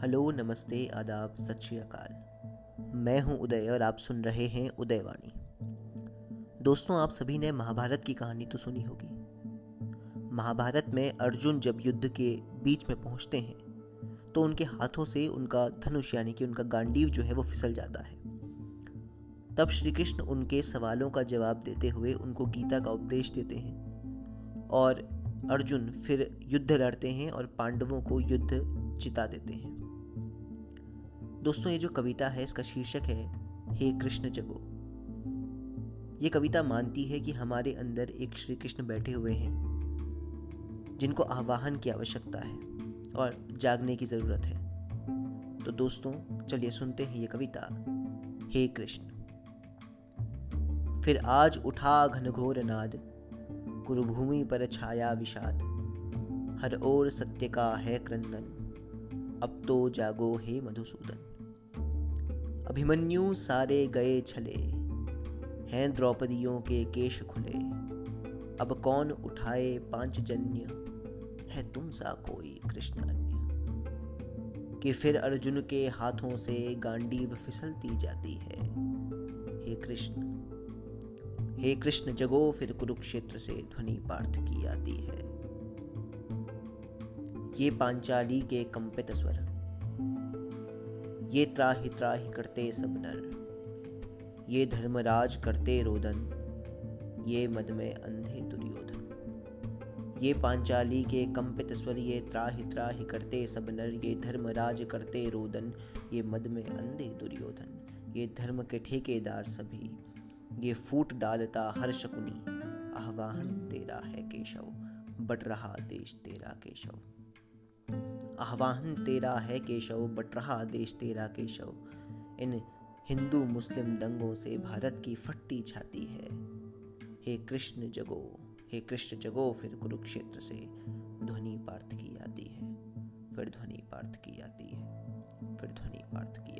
नमस्ते, आदाब, सत श्री अकाल। मैं हूँ उदय और आप सुन रहे हैं उदयवाणी। दोस्तों, आप सभी ने महाभारत की कहानी तो सुनी होगी। महाभारत में अर्जुन जब युद्ध के बीच में पहुँचते हैं तो उनके हाथों से उनका धनुष, यानी कि उनका गांडीव जो है, वो फिसल जाता है। तब श्री कृष्ण उनके सवालों का जवाब देते हुए उनको गीता का उपदेश देते हैं और अर्जुन फिर युद्ध लड़ते हैं और पांडवों को युद्ध जिता देते हैं। दोस्तों, ये जो कविता है, इसका शीर्षक है, हे कृष्ण जगो। ये कविता मानती है कि हमारे अंदर एक श्री कृष्ण बैठे हुए हैं, जिनको आवाहन की आवश्यकता है और जागने की ज़रूरत है। तो दोस्तों, चलिए सुनते हैं ये कविता, हे कृष्ण। फिर आज उठा घनघोर नाद कुरुभूमि पर छाया विषाद। हर ओर सत्य का है क्रंदन, अब तो जागो हे मधुसूदन। अभिमन्यु सारे गए छले। हैं द्रौपदियों के केश खुले। अब कौन उठाए पांचजन्य? है तुम सा कोई कृष्ण अन्य कि फिर अर्जुन के हाथों से गांडीव फिसलती जाती है। हे कृष्ण हे कृष्ण जगो फिर कुरुक्षेत्र से ध्वनि पार्थ की आती है। ये पांचाली के कंपित स्वर ये त्राही त्राही करते सब नर। ये धर्मराज करते रोदन, ये मद में अंधे दुर्योधन। ये पांचाली के कंपित स्वर, ये त्राही त्राही करते सब नर, ये धर्मराज करते रोदन, ये मद में अंधे दुर्योधन। ये धर्म के ठेकेदार सभी, ये फूट डालता हर शकुनी। आह्वान तेरा है केशव, बट रहा देश तेरा केशव। आह्वान तेरा है केशव, बट रहा देश तेरा केशव। इन हिंदू मुस्लिम दंगों से भारत की फटती छाती है। हे कृष्ण जगो, हे कृष्ण जगो, फिर कुरुक्षेत्र से ध्वनि पार्थ की आती है। फिर ध्वनि पार्थ की आती है। फिर ध्वनि पार्थ की